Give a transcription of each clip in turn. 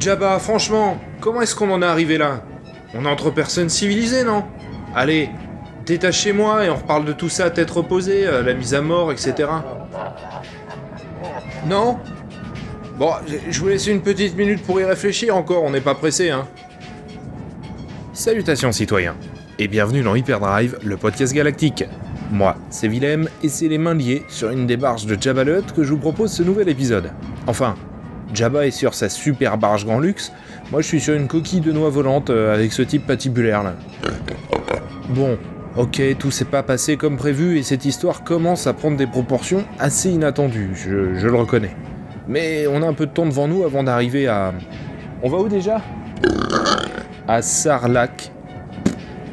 Jabba, franchement, comment est-ce qu'on en est arrivé là? On est entre personnes civilisées, non? Allez, détachez-moi et on reparle de tout ça à tête reposée, euh, la mise à mort, etc. Non? Bon, je vous laisse une petite minute pour y réfléchir encore, on n'est pas pressé, hein. Salutations citoyens, et bienvenue dans Hyperdrive, le podcast galactique. Moi, c'est Willem, et c'est les mains liées sur une des de Jabba que je vous propose ce nouvel épisode. Enfin, Jabba est sur sa super barge grand luxe, moi je suis sur une coquille de noix volante euh, avec ce type patibulaire là. Bon, ok, tout s'est pas passé comme prévu et cette histoire commence à prendre des proportions assez inattendues, je, le reconnais. Mais on a un peu de temps devant nous avant d'arriver à... On va où déjà? À Sarlac.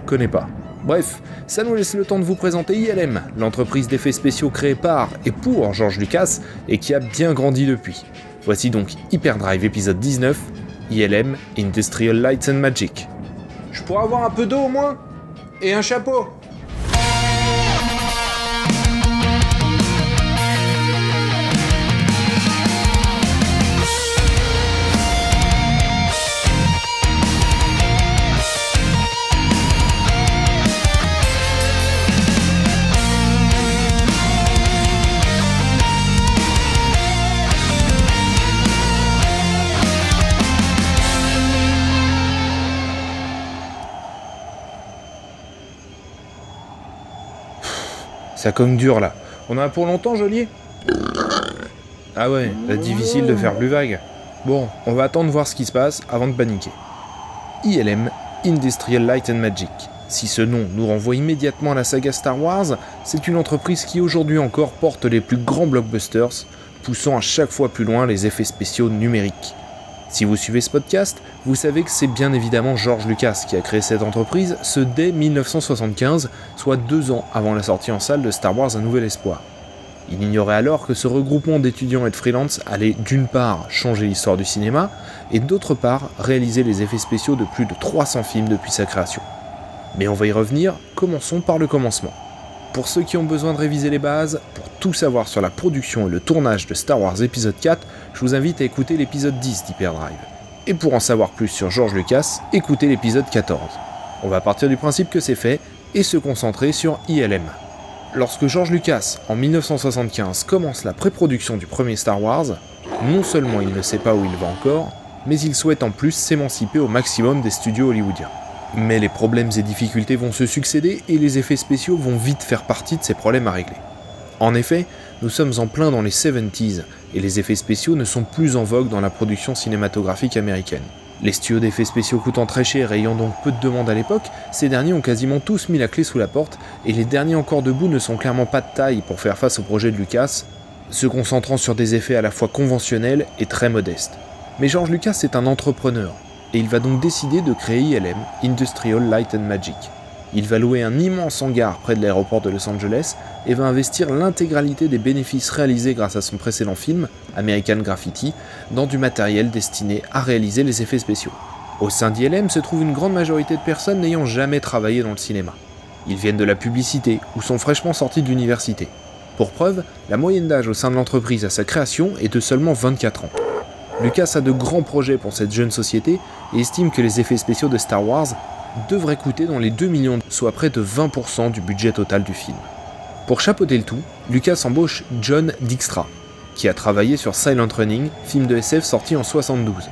Connais pas. Bref, ça nous laisse le temps de vous présenter ILM, l'entreprise d'effets spéciaux créée par et pour George Lucas et qui a bien grandi depuis. Voici donc Hyperdrive épisode 19, ILM Industrial Lights and Magic. Je pourrais avoir un peu d'eau au moins? Et un chapeau? Ça cogne dur là. On a pour longtemps, Joliet Ah ouais, difficile de faire plus vague. Bon, on va attendre voir ce qui se passe avant de paniquer. ILM, Industrial Light and Magic. Si ce nom nous renvoie immédiatement à la saga Star Wars, c'est une entreprise qui aujourd'hui encore porte les plus grands blockbusters, poussant à chaque fois plus loin les effets spéciaux numériques. Si vous suivez ce podcast, vous savez que c'est bien évidemment George Lucas qui a créé cette entreprise, ce dès 1975, soit deux ans avant la sortie en salle de Star Wars Un Nouvel Espoir. Il ignorait alors que ce regroupement d'étudiants et de freelance allait d'une part changer l'histoire du cinéma, et d'autre part réaliser les effets spéciaux de plus de 300 films depuis sa création. Mais on va y revenir, commençons par le commencement. Pour ceux qui ont besoin de réviser les bases, pour tout savoir sur la production et le tournage de Star Wars épisode 4, je vous invite à écouter l'épisode 10 d'Hyperdrive. Et pour en savoir plus sur George Lucas, écoutez l'épisode 14. On va partir du principe que c'est fait et se concentrer sur ILM. Lorsque George Lucas, en 1975, commence la pré-production du premier Star Wars, non seulement il ne sait pas où il va encore, mais il souhaite en plus s'émanciper au maximum des studios hollywoodiens. Mais les problèmes et difficultés vont se succéder et les effets spéciaux vont vite faire partie de ces problèmes à régler. En effet, nous sommes en plein dans les 70s et les effets spéciaux ne sont plus en vogue dans la production cinématographique américaine. Les studios d'effets spéciaux coûtant très cher et ayant donc peu de demandes à l'époque, ces derniers ont quasiment tous mis la clé sous la porte et les derniers encore debout ne sont clairement pas de taille pour faire face au projet de Lucas, se concentrant sur des effets à la fois conventionnels et très modestes. Mais George Lucas est un entrepreneur et il va donc décider de créer ILM, Industrial Light and Magic. Il va louer un immense hangar près de l'aéroport de Los Angeles et va investir l'intégralité des bénéfices réalisés grâce à son précédent film, American Graffiti, dans du matériel destiné à réaliser les effets spéciaux. Au sein d'ILM se trouve une grande majorité de personnes n'ayant jamais travaillé dans le cinéma. Ils viennent de la publicité ou sont fraîchement sortis de l'université. Pour preuve, la moyenne d'âge au sein de l'entreprise à sa création est de seulement 24 ans. Lucas a de grands projets pour cette jeune société et estime que les effets spéciaux de Star Wars devraient coûter dans les 2 millions, soit près de 20% du budget total du film. Pour chapeauter le tout, Lucas embauche John Dijkstra, qui a travaillé sur Silent Running, film de SF sorti en 72.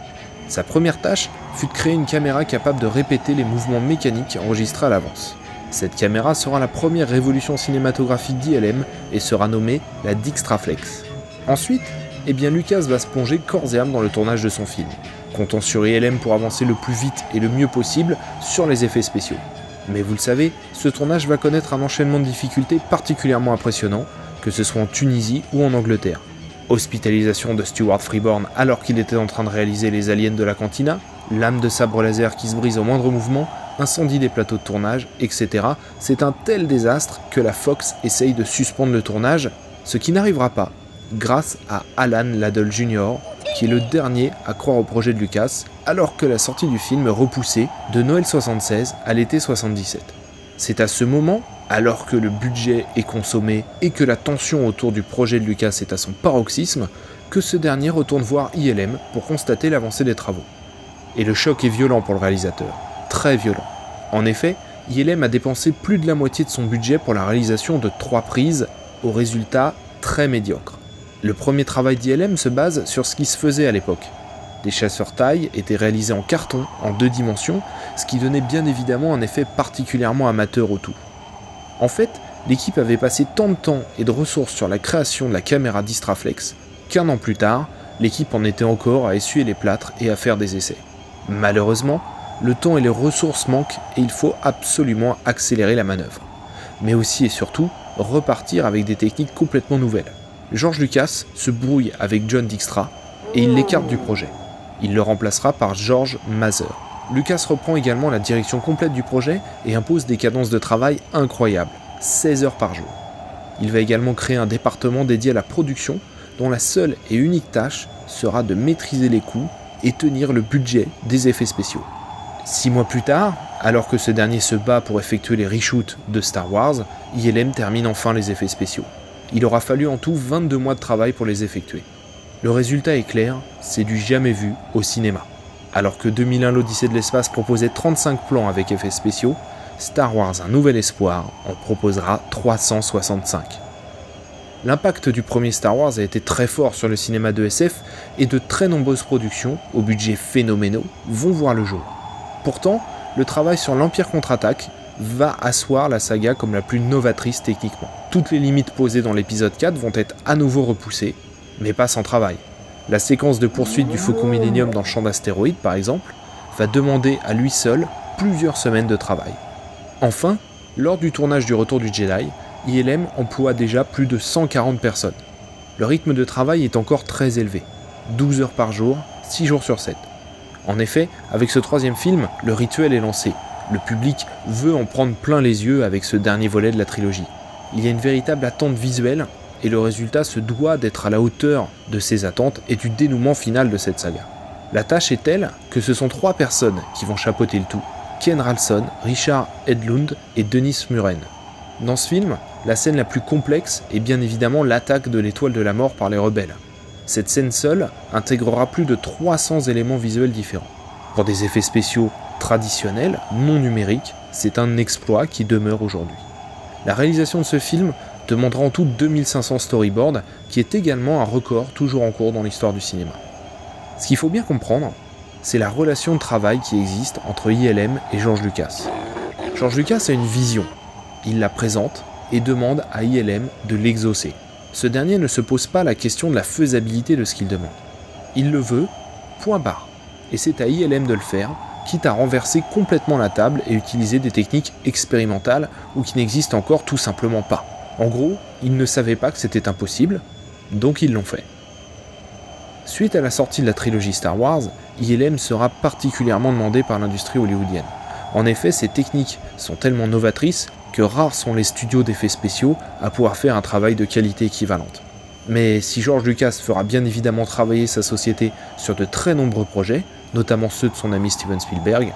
Sa première tâche fut de créer une caméra capable de répéter les mouvements mécaniques enregistrés à l'avance. Cette caméra sera la première révolution cinématographique d'ILM et sera nommée la Dijkstraflex. Ensuite, eh bien Lucas va se plonger corps et âme dans le tournage de son film, comptant sur ILM pour avancer le plus vite et le mieux possible sur les effets spéciaux. Mais vous le savez, ce tournage va connaître un enchaînement de difficultés particulièrement impressionnant, que ce soit en Tunisie ou en Angleterre. Hospitalisation de Stuart Freeborn alors qu'il était en train de réaliser les aliens de la cantina, lame de sabre laser qui se brise au moindre mouvement, incendie des plateaux de tournage, etc. C'est un tel désastre que la Fox essaye de suspendre le tournage, ce qui n'arrivera pas grâce à Alan Laddell Jr., qui est le dernier à croire au projet de Lucas, alors que la sortie du film est repoussée de Noël 76 à l'été 77. C'est à ce moment, alors que le budget est consommé et que la tension autour du projet de Lucas est à son paroxysme, que ce dernier retourne voir ILM pour constater l'avancée des travaux. Et le choc est violent pour le réalisateur. Très violent. En effet, ILM a dépensé plus de la moitié de son budget pour la réalisation de trois prises, au résultat très médiocre. Le premier travail d'ILM se base sur ce qui se faisait à l'époque. Des chasseurs taille étaient réalisés en carton, en deux dimensions, ce qui donnait bien évidemment un effet particulièrement amateur au tout. En fait, l'équipe avait passé tant de temps et de ressources sur la création de la caméra Distraflex qu'un an plus tard, l'équipe en était encore à essuyer les plâtres et à faire des essais. Malheureusement, le temps et les ressources manquent et il faut absolument accélérer la manœuvre. Mais aussi et surtout, repartir avec des techniques complètement nouvelles. George Lucas se brouille avec John Dijkstra et il l'écarte du projet. Il le remplacera par George Mather. Lucas reprend également la direction complète du projet et impose des cadences de travail incroyables, 16 heures par jour. Il va également créer un département dédié à la production dont la seule et unique tâche sera de maîtriser les coûts et tenir le budget des effets spéciaux. Six mois plus tard, alors que ce dernier se bat pour effectuer les reshoots de Star Wars, ILM termine enfin les effets spéciaux. Il aura fallu en tout 22 mois de travail pour les effectuer. Le résultat est clair, c'est du jamais vu au cinéma. Alors que 2001 l'Odyssée de l'espace proposait 35 plans avec effets spéciaux, Star Wars Un Nouvel Espoir en proposera 365. L'impact du premier Star Wars a été très fort sur le cinéma de SF et de très nombreuses productions, au budget phénoménaux, vont voir le jour. Pourtant, le travail sur l'Empire contre-attaque va asseoir la saga comme la plus novatrice techniquement. Toutes les limites posées dans l'épisode 4 vont être à nouveau repoussées, mais pas sans travail. La séquence de poursuite du Faucon Millennium dans champ d'astéroïdes, par exemple, va demander à lui seul plusieurs semaines de travail. Enfin, lors du tournage du Retour du Jedi, ILM emploie déjà plus de 140 personnes. Le rythme de travail est encore très élevé, 12 heures par jour, 6 jours sur 7. En effet, avec ce troisième film, le rituel est lancé. Le public veut en prendre plein les yeux avec ce dernier volet de la trilogie. Il y a une véritable attente visuelle et le résultat se doit d'être à la hauteur de ces attentes et du dénouement final de cette saga. La tâche est telle que ce sont trois personnes qui vont chapeauter le tout. Ken Ralston, Richard Edlund et Denis Muren. Dans ce film, la scène la plus complexe est bien évidemment l'attaque de l'étoile de la mort par les rebelles. Cette scène seule intégrera plus de 300 éléments visuels différents. Pour des effets spéciaux traditionnels, non numériques, c'est un exploit qui demeure aujourd'hui. La réalisation de ce film demandera en tout 2500 storyboards, qui est également un record toujours en cours dans l'histoire du cinéma. Ce qu'il faut bien comprendre, c'est la relation de travail qui existe entre ILM et George Lucas. George Lucas a une vision, il la présente et demande à ILM de l'exaucer. Ce dernier ne se pose pas la question de la faisabilité de ce qu'il demande. Il le veut, point barre. Et c'est à ILM de le faire, quitte à renverser complètement la table et utiliser des techniques expérimentales ou qui n'existent encore tout simplement pas. En gros, ils ne savaient pas que c'était impossible, donc ils l'ont fait. Suite à la sortie de la trilogie Star Wars, ILM sera particulièrement demandé par l'industrie hollywoodienne. En effet, ces techniques sont tellement novatrices que rares sont les studios d'effets spéciaux à pouvoir faire un travail de qualité équivalente. Mais si George Lucas fera bien évidemment travailler sa société sur de très nombreux projets, notamment ceux de son ami Steven Spielberg,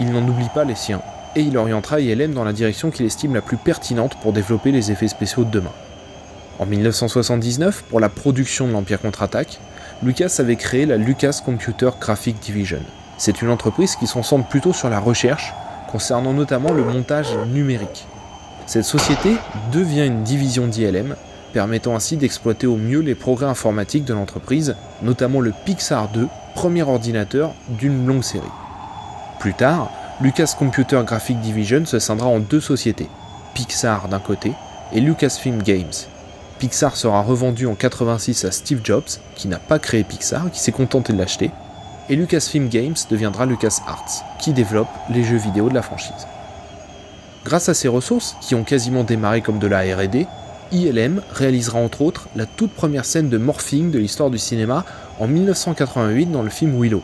il n'en oublie pas les siens, et il orientera ILM dans la direction qu'il estime la plus pertinente pour développer les effets spéciaux de demain. En 1979, pour la production de l'Empire contre-attaque, Lucas avait créé la Lucas Computer Graphic Division. C'est une entreprise qui se centre plutôt sur la recherche, concernant notamment le montage numérique. Cette société devient une division d'ILM, permettant ainsi d'exploiter au mieux les progrès informatiques de l'entreprise, notamment le Pixar 2, premier ordinateur d'une longue série. Plus tard, Lucas Computer Graphic Division se scindra en deux sociétés, Pixar d'un côté et Lucasfilm Games. Pixar sera revendu en 86 à Steve Jobs, qui n'a pas créé Pixar, qui s'est contenté de l'acheter, et Lucasfilm Games deviendra LucasArts, qui développe les jeux vidéo de la franchise. Grâce à ces ressources, qui ont quasiment démarré comme de la RD, ILM réalisera entre autres la toute première scène de morphing de l'histoire du cinéma en 1988 dans le film Willow.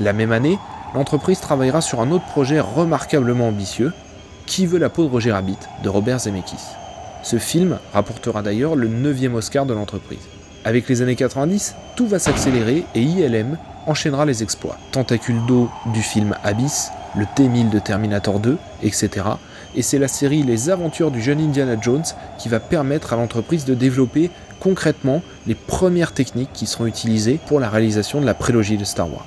La même année, l'entreprise travaillera sur un autre projet remarquablement ambitieux, Qui veut la peau de Roger Rabbit de Robert Zemeckis. Ce film rapportera d'ailleurs le 9e Oscar de l'entreprise. Avec les années 90, tout va s'accélérer et ILM enchaînera les exploits. Tentacule d'eau du film Abyss, le T-1000 de Terminator 2, etc. Et c'est la série Les aventures du jeune Indiana Jones qui va permettre à l'entreprise de développer concrètement les premières techniques qui seront utilisées pour la réalisation de la prélogie de Star Wars.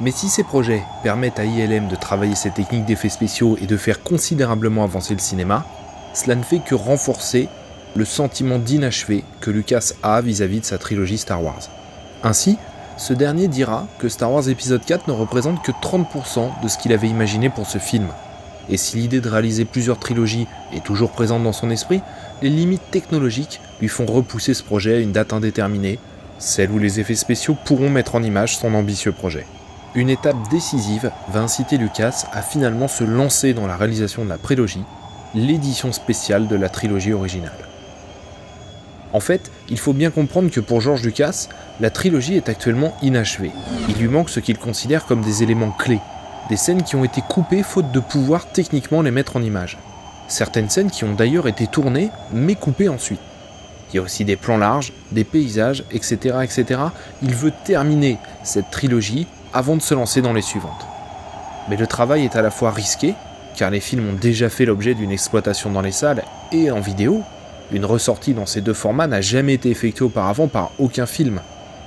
Mais si ces projets permettent à ILM de travailler ses techniques d'effets spéciaux et de faire considérablement avancer le cinéma, cela ne fait que renforcer le sentiment d'inachevé que Lucas a vis-à-vis de sa trilogie Star Wars. Ainsi, ce dernier dira que Star Wars épisode 4 ne représente que 30% de ce qu'il avait imaginé pour ce film. Et si l'idée de réaliser plusieurs trilogies est toujours présente dans son esprit, les limites technologiques lui font repousser ce projet à une date indéterminée, celle où les effets spéciaux pourront mettre en image son ambitieux projet. Une étape décisive va inciter Lucas à finalement se lancer dans la réalisation de la prélogie, l'édition spéciale de la trilogie originale. En fait, il faut bien comprendre que pour George Lucas, la trilogie est actuellement inachevée. Il lui manque ce qu'il considère comme des éléments clés, des scènes qui ont été coupées faute de pouvoir techniquement les mettre en image. Certaines scènes qui ont d'ailleurs été tournées mais coupées ensuite. Il y a aussi des plans larges, des paysages, etc. etc. Il veut terminer cette trilogie avant de se lancer dans les suivantes. Mais le travail est à la fois risqué, car les films ont déjà fait l'objet d'une exploitation dans les salles et en vidéo. Une ressortie dans ces deux formats n'a jamais été effectuée auparavant par aucun film.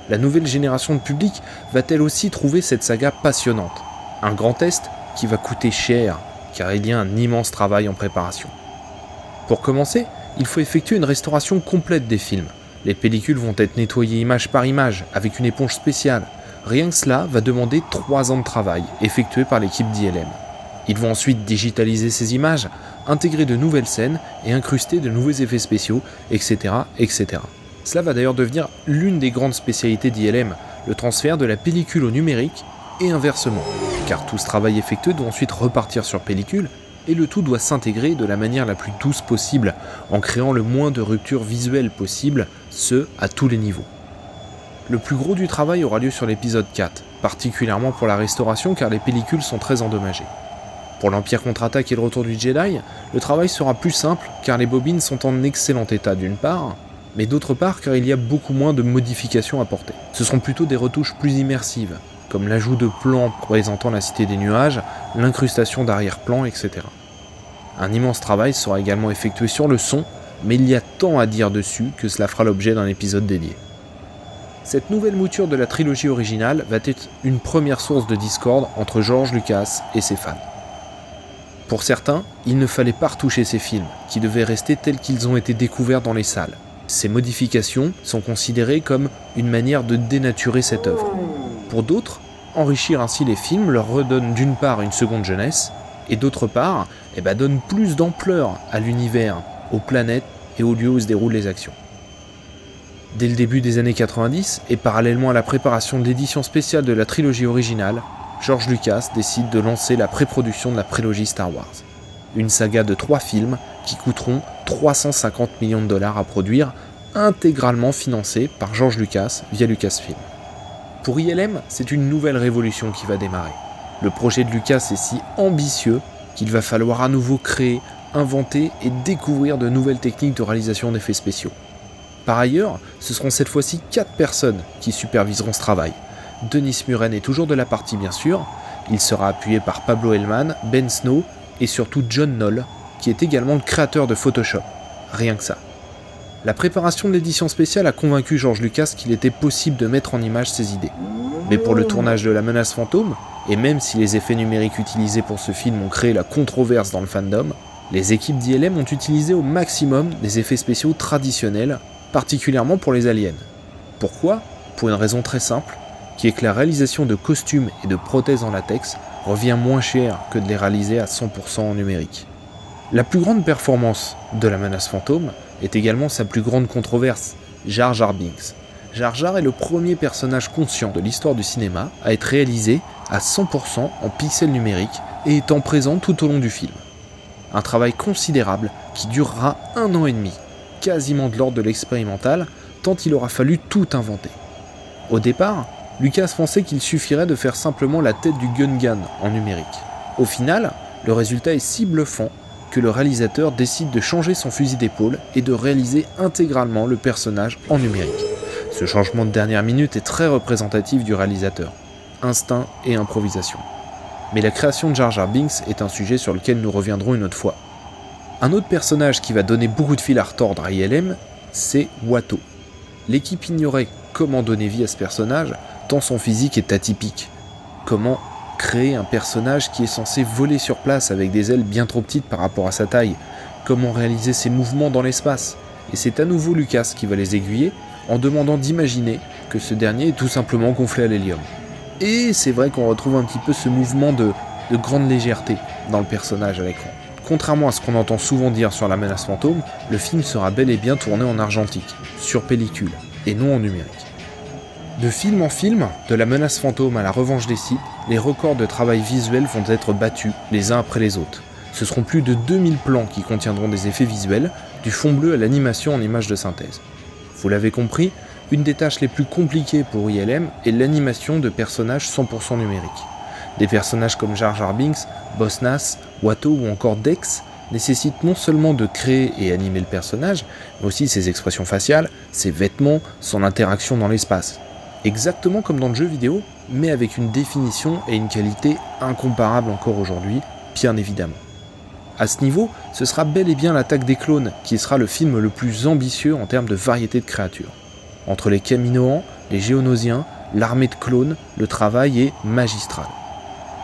La nouvelle génération de public va-t-elle aussi trouver cette saga passionnante? Un grand test qui va coûter cher, car il y a un immense travail en préparation. Pour commencer, il faut effectuer une restauration complète des films. Les pellicules vont être nettoyées image par image avec une éponge spéciale. Rien que cela va demander 3 ans de travail effectué par l'équipe d'ILM. Ils vont ensuite digitaliser ces images, intégrer de nouvelles scènes et incruster de nouveaux effets spéciaux, etc. etc. Cela va d'ailleurs devenir l'une des grandes spécialités d'ILM, le transfert de la pellicule au numérique et inversement, car tout ce travail effectué doit ensuite repartir sur pellicule et le tout doit s'intégrer de la manière la plus douce possible, en créant le moins de ruptures visuelles possible, ce à tous les niveaux. Le plus gros du travail aura lieu sur l'épisode 4, particulièrement pour la restauration car les pellicules sont très endommagées. Pour l'Empire contre-attaque et le retour du Jedi, le travail sera plus simple car les bobines sont en excellent état d'une part, mais d'autre part car il y a beaucoup moins de modifications à porter. Ce seront plutôt des retouches plus immersives, comme l'ajout de plans présentant la cité des nuages, l'incrustation d'arrière-plans, etc. Un immense travail sera également effectué sur le son, mais il y a tant à dire dessus que cela fera l'objet d'un épisode dédié. Cette nouvelle mouture de la trilogie originale va être une première source de discorde entre George Lucas et ses fans. Pour certains, il ne fallait pas retoucher ces films, qui devaient rester tels qu'ils ont été découverts dans les salles. Ces modifications sont considérées comme une manière de dénaturer cette œuvre. Pour d'autres, enrichir ainsi les films leur redonne d'une part une seconde jeunesse, et d'autre part, eh ben, donne plus d'ampleur à l'univers, aux planètes et aux lieux où se déroulent les actions. Dès le début des années 90, et parallèlement à la préparation de l'édition spéciale de la trilogie originale, George Lucas décide de lancer la pré-production de la prélogie Star Wars. Une saga de trois films qui coûteront 350 millions de dollars à produire, intégralement financés par George Lucas via Lucasfilm. Pour ILM, c'est une nouvelle révolution qui va démarrer. Le projet de Lucas est si ambitieux qu'il va falloir à nouveau créer, inventer et découvrir de nouvelles techniques de réalisation d'effets spéciaux. Par ailleurs, ce seront cette fois-ci 4 personnes qui superviseront ce travail. Denis Muren est toujours de la partie bien sûr, il sera appuyé par Pablo Hellman, Ben Snow et surtout John Knoll, qui est également le créateur de Photoshop. Rien que ça. La préparation de l'édition spéciale a convaincu George Lucas qu'il était possible de mettre en image ses idées. Mais pour le tournage de La menace fantôme, et même si les effets numériques utilisés pour ce film ont créé la controverse dans le fandom, les équipes d'ILM ont utilisé au maximum des effets spéciaux traditionnels, particulièrement pour les aliens. Pourquoi? Pour une raison très simple, qui est que la réalisation de costumes et de prothèses en latex revient moins cher que de les réaliser à 100% en numérique. La plus grande performance de la menace fantôme est également sa plus grande controverse, Jar Jar Binks. Jar Jar est le premier personnage conscient de l'histoire du cinéma à être réalisé à 100% en pixels numériques et étant présent tout au long du film. Un travail considérable qui durera un an et demi, quasiment de l'ordre de l'expérimental, tant il aura fallu tout inventer. Au départ, Lucas pensait qu'il suffirait de faire simplement la tête du Gungan en numérique. Au final, le résultat est si bluffant le réalisateur décide de changer son fusil d'épaule et de réaliser intégralement le personnage en numérique. Ce changement de dernière minute est très représentatif du réalisateur. Instinct et improvisation. Mais la création de Jar Jar Binks est un sujet sur lequel nous reviendrons une autre fois. Un autre personnage qui va donner beaucoup de fil à retordre à ILM, c'est Watto. L'équipe ignorait comment donner vie à ce personnage, tant son physique est atypique. Comment créer un personnage qui est censé voler sur place avec des ailes bien trop petites par rapport à sa taille Comment réaliser ses mouvements dans l'espace? Et c'est à nouveau Lucas qui va les aiguiller en demandant d'imaginer que ce dernier est tout simplement gonflé à l'hélium. Et c'est vrai qu'on retrouve un petit peu ce mouvement de, de grande légèreté dans le personnage à l'écran. Contrairement à ce qu'on entend souvent dire sur la menace fantôme, le film sera bel et bien tourné en argentique, sur pellicule, et non en numérique. De film en film, de la menace fantôme à la revanche des Sith, les records de travail visuel vont être battus les uns après les autres. Ce seront plus de 2000 plans qui contiendront des effets visuels, du fond bleu à l'animation en images de synthèse. Vous l'avez compris, une des tâches les plus compliquées pour ILM est l'animation de personnages 100% numériques. Des personnages comme Jar Jar Binks, Boss Nass, Watto ou encore Dex nécessitent non seulement de créer et animer le personnage, mais aussi ses expressions faciales, ses vêtements, son interaction dans l'espace. Exactement comme dans le jeu vidéo, mais avec une définition et une qualité incomparables encore aujourd'hui, bien évidemment. À ce niveau, ce sera bel et bien l'attaque des clones qui sera le film le plus ambitieux en termes de variété de créatures. Entre les Kaminoans, les Géonosiens, l'armée de clones, le travail est magistral.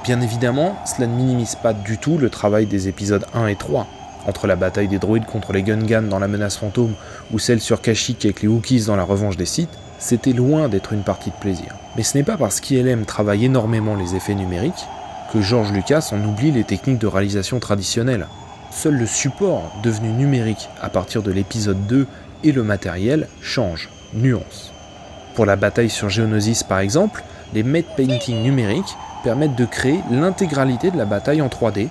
Bien évidemment, cela ne minimise pas du tout le travail des épisodes 1 et 3. Entre la bataille des droïdes contre les Gungans dans la menace fantôme ou celle sur Kashyyyk avec les Wookiees dans la revanche des Sith, c'était loin d'être une partie de plaisir. Mais ce n'est pas parce qu'ILM travaille énormément les effets numériques que George Lucas en oublie les techniques de réalisation traditionnelles. Seul le support, devenu numérique à partir de l'épisode 2, et le matériel changent, nuance. Pour la bataille sur Geonosis par exemple, les matte painting numériques permettent de créer l'intégralité de la bataille en 3D,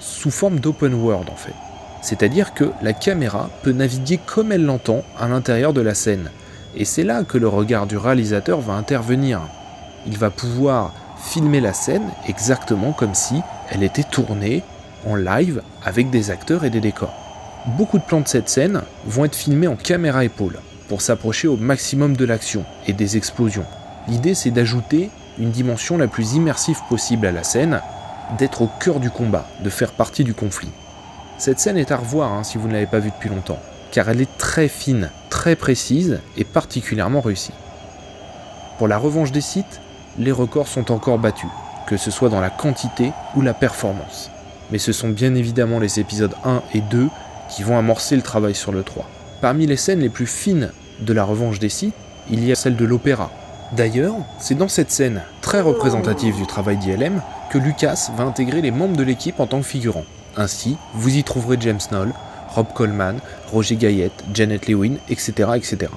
sous forme d'open world en fait. C'est-à-dire que la caméra peut naviguer comme elle l'entend à l'intérieur de la scène. Et c'est là que le regard du réalisateur va intervenir. Il va pouvoir filmer la scène exactement comme si elle était tournée en live avec des acteurs et des décors. Beaucoup de plans de cette scène vont être filmés en caméra épaule pour s'approcher au maximum de l'action et des explosions. L'idée c'est d'ajouter une dimension la plus immersive possible à la scène, d'être au cœur du combat, de faire partie du conflit. Cette scène est à revoir hein, si vous ne l'avez pas vue depuis longtemps, car elle est très fine, très précise et particulièrement réussie. Pour la revanche des sites, les records sont encore battus, que ce soit dans la quantité ou la performance. Mais ce sont bien évidemment les épisodes 1 et 2 qui vont amorcer le travail sur le 3. Parmi les scènes les plus fines de la revanche des sites, il y a celle de l'opéra, D'ailleurs, c'est dans cette scène, très représentative du travail d'ILM, que Lucas va intégrer les membres de l'équipe en tant que figurants. Ainsi, vous y trouverez James Knoll, Rob Coleman, Roger Gaillette, Janet Lewin, etc., etc.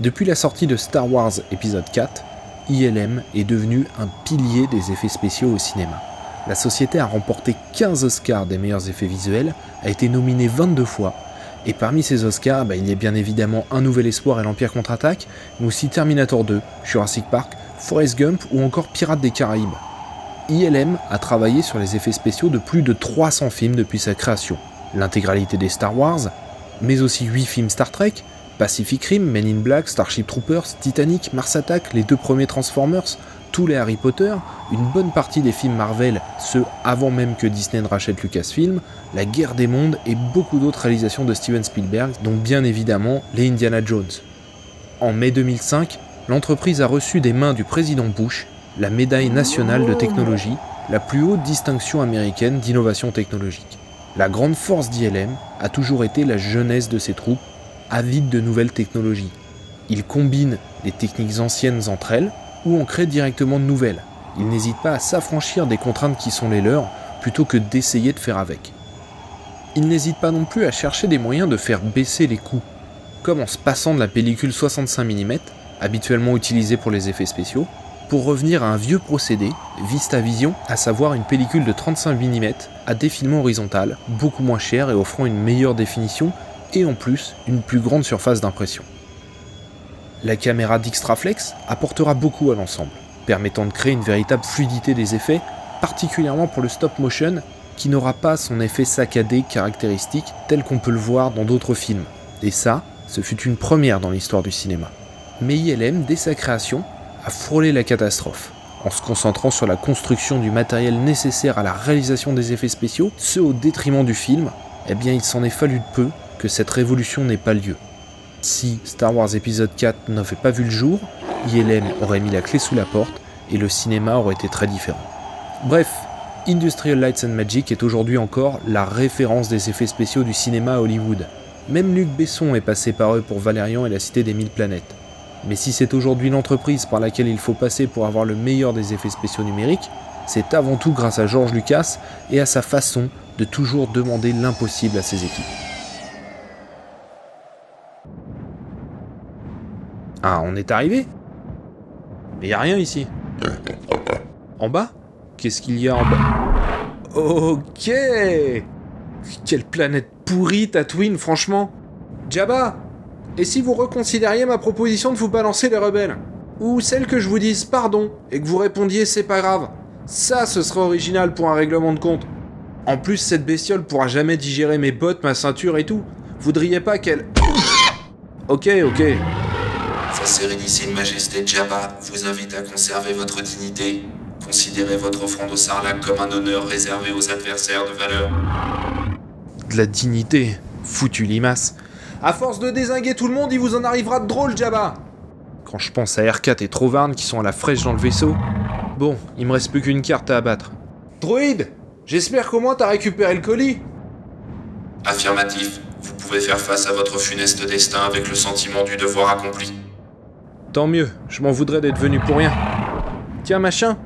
Depuis la sortie de Star Wars épisode 4, ILM est devenu un pilier des effets spéciaux au cinéma. La société a remporté 15 Oscars des meilleurs effets visuels, a été nominée 22 fois et parmi ces Oscars, bah, il y a bien évidemment Un Nouvel Espoir et l'Empire contre-attaque, mais aussi Terminator 2, Jurassic Park, Forrest Gump ou encore Pirates des Caraïbes. ILM a travaillé sur les effets spéciaux de plus de 300 films depuis sa création, l'intégralité des Star Wars, mais aussi 8 films Star Trek, Pacific Rim, Men in Black, Starship Troopers, Titanic, Mars Attack, les deux premiers Transformers, tous les Harry Potter, une bonne partie des films Marvel, ceux avant même que Disney ne rachète Lucasfilm, La Guerre des Mondes et beaucoup d'autres réalisations de Steven Spielberg, dont bien évidemment les Indiana Jones. En mai 2005, l'entreprise a reçu des mains du président Bush la médaille nationale de technologie, la plus haute distinction américaine d'innovation technologique. La grande force d'ILM a toujours été la jeunesse de ses troupes, avides de nouvelles technologies. Ils combinent les techniques anciennes entre elles, ou en créent directement de nouvelles. Ils n'hésitent pas à s'affranchir des contraintes qui sont les leurs plutôt que d'essayer de faire avec. Ils n'hésitent pas non plus à chercher des moyens de faire baisser les coûts, comme en se passant de la pellicule 65 mm, habituellement utilisée pour les effets spéciaux, pour revenir à un vieux procédé, VistaVision, à savoir une pellicule de 35 mm à défilement horizontal, beaucoup moins cher et offrant une meilleure définition et en plus une plus grande surface d'impression. La caméra d'Xtraflex apportera beaucoup à l'ensemble, permettant de créer une véritable fluidité des effets, particulièrement pour le stop motion qui n'aura pas son effet saccadé caractéristique tel qu'on peut le voir dans d'autres films. Et ça, ce fut une première dans l'histoire du cinéma. Mais ILM, dès sa création, a frôlé la catastrophe, en se concentrant sur la construction du matériel nécessaire à la réalisation des effets spéciaux, ce au détriment du film, eh bien il s'en est fallu de peu que cette révolution n'ait pas lieu. Si Star Wars épisode 4 n'avait pas vu le jour, ILM aurait mis la clé sous la porte et le cinéma aurait été très différent. Bref, Industrial Lights and Magic est aujourd'hui encore la référence des effets spéciaux du cinéma à Hollywood. Même Luc Besson est passé par eux pour Valérian et la Cité des Mille Planètes. Mais si c'est aujourd'hui l'entreprise par laquelle il faut passer pour avoir le meilleur des effets spéciaux numériques, c'est avant tout grâce à George Lucas et à sa façon de toujours demander l'impossible à ses équipes. Ah, on est arrivé? Mais y a rien ici. En bas? Qu'est-ce qu'il y a en bas? Ok! Quelle planète pourrie, Tatooine, franchement! Jabba Et si vous reconsidériez ma proposition de vous balancer les rebelles Ou celle que je vous dise pardon et que vous répondiez c'est pas grave Ça, ce serait original pour un règlement de compte. En plus, cette bestiole pourra jamais digérer mes bottes, ma ceinture et tout. Voudriez pas qu'elle... Ok, ok. Sa Sérénissime Majesté Jabba vous invite à conserver votre dignité. Considérez votre offrande au Sarlacc comme un honneur réservé aux adversaires de valeur. De la dignité. Foutu limace. À force de désinguer tout le monde, il vous en arrivera de drôle, Jabba Quand je pense à R4 et Trovarne qui sont à la fraîche dans le vaisseau... Bon, il me reste plus qu'une carte à abattre. Droïde J'espère qu'au moins t'as récupéré le colis Affirmatif, vous pouvez faire face à votre funeste destin avec le sentiment du devoir accompli. Tant mieux, je m'en voudrais d'être venu pour rien. Tiens, machin,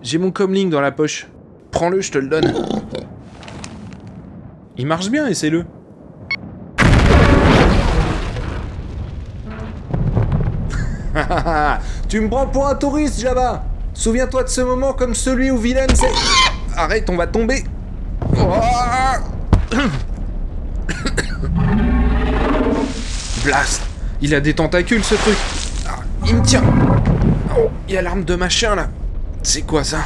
j'ai mon comlink dans la poche. Prends-le, je te le donne. Il marche bien, essaie-le. tu me prends pour un touriste, Jabba. Souviens-toi de ce moment comme celui où Vilaine s'est... Arrête, on va tomber. Blast. Il a des tentacules, ce truc. Ah, Il me tient. Oh, il y a l'arme de machin, là. C'est quoi, ça?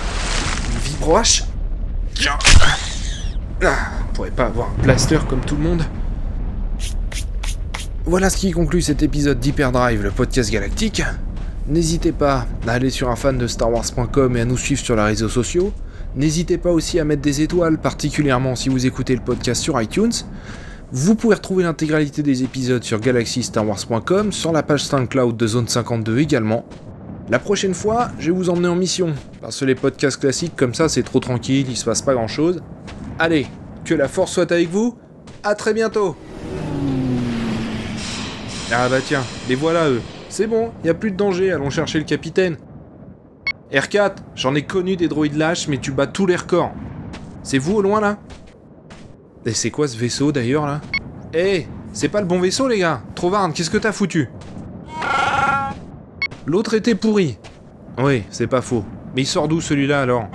Une vibro H Tiens Ah, on pourrait pas avoir un blaster comme tout le monde voilà ce qui conclut cet épisode d'Hyperdrive, le podcast galactique. N'hésitez pas à aller sur un fan de Star Wars.com et à nous suivre sur les réseaux sociaux. N'hésitez pas aussi à mettre des étoiles, particulièrement si vous écoutez le podcast sur iTunes. Vous pouvez retrouver l'intégralité des épisodes sur galaxystarwars.com, sur la page SoundCloud de Zone 52 également. La prochaine fois, je vais vous emmener en mission, parce que les podcasts classiques comme ça, c'est trop tranquille, il se passe pas grand chose. Allez, que la force soit avec vous, à très bientôt Ah bah tiens, les voilà eux. C'est bon, y a plus de danger, allons chercher le capitaine. R4, j'en ai connu des droïdes lâches, mais tu bats tous les records. C'est vous au loin là? Et c'est quoi ce vaisseau d'ailleurs là? Eh, c'est pas le bon vaisseau les gars Trovarne, qu'est-ce que t'as foutu? L'autre était pourri. Oui, c'est pas faux. Mais il sort d'où celui-là alors?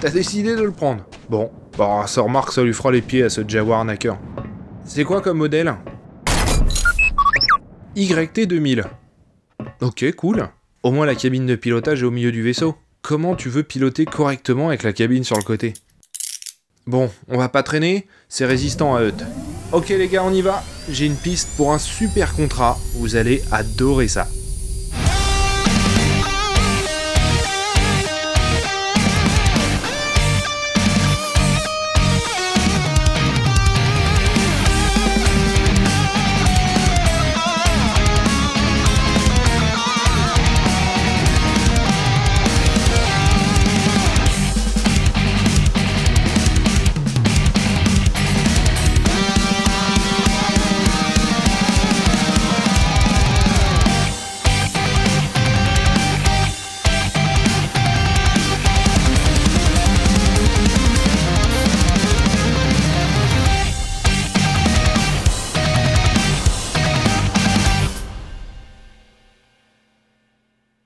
T'as décidé de le prendre. Bon, bah ça remarque, ça lui fera les pieds à ce Jaguar. C'est quoi comme modèle? YT2000. Ok, cool. Au moins la cabine de pilotage est au milieu du vaisseau. Comment tu veux piloter correctement avec la cabine sur le côté? Bon, on va pas traîner, c'est résistant à Hut. Ok les gars, on y va. J'ai une piste pour un super contrat, vous allez adorer ça.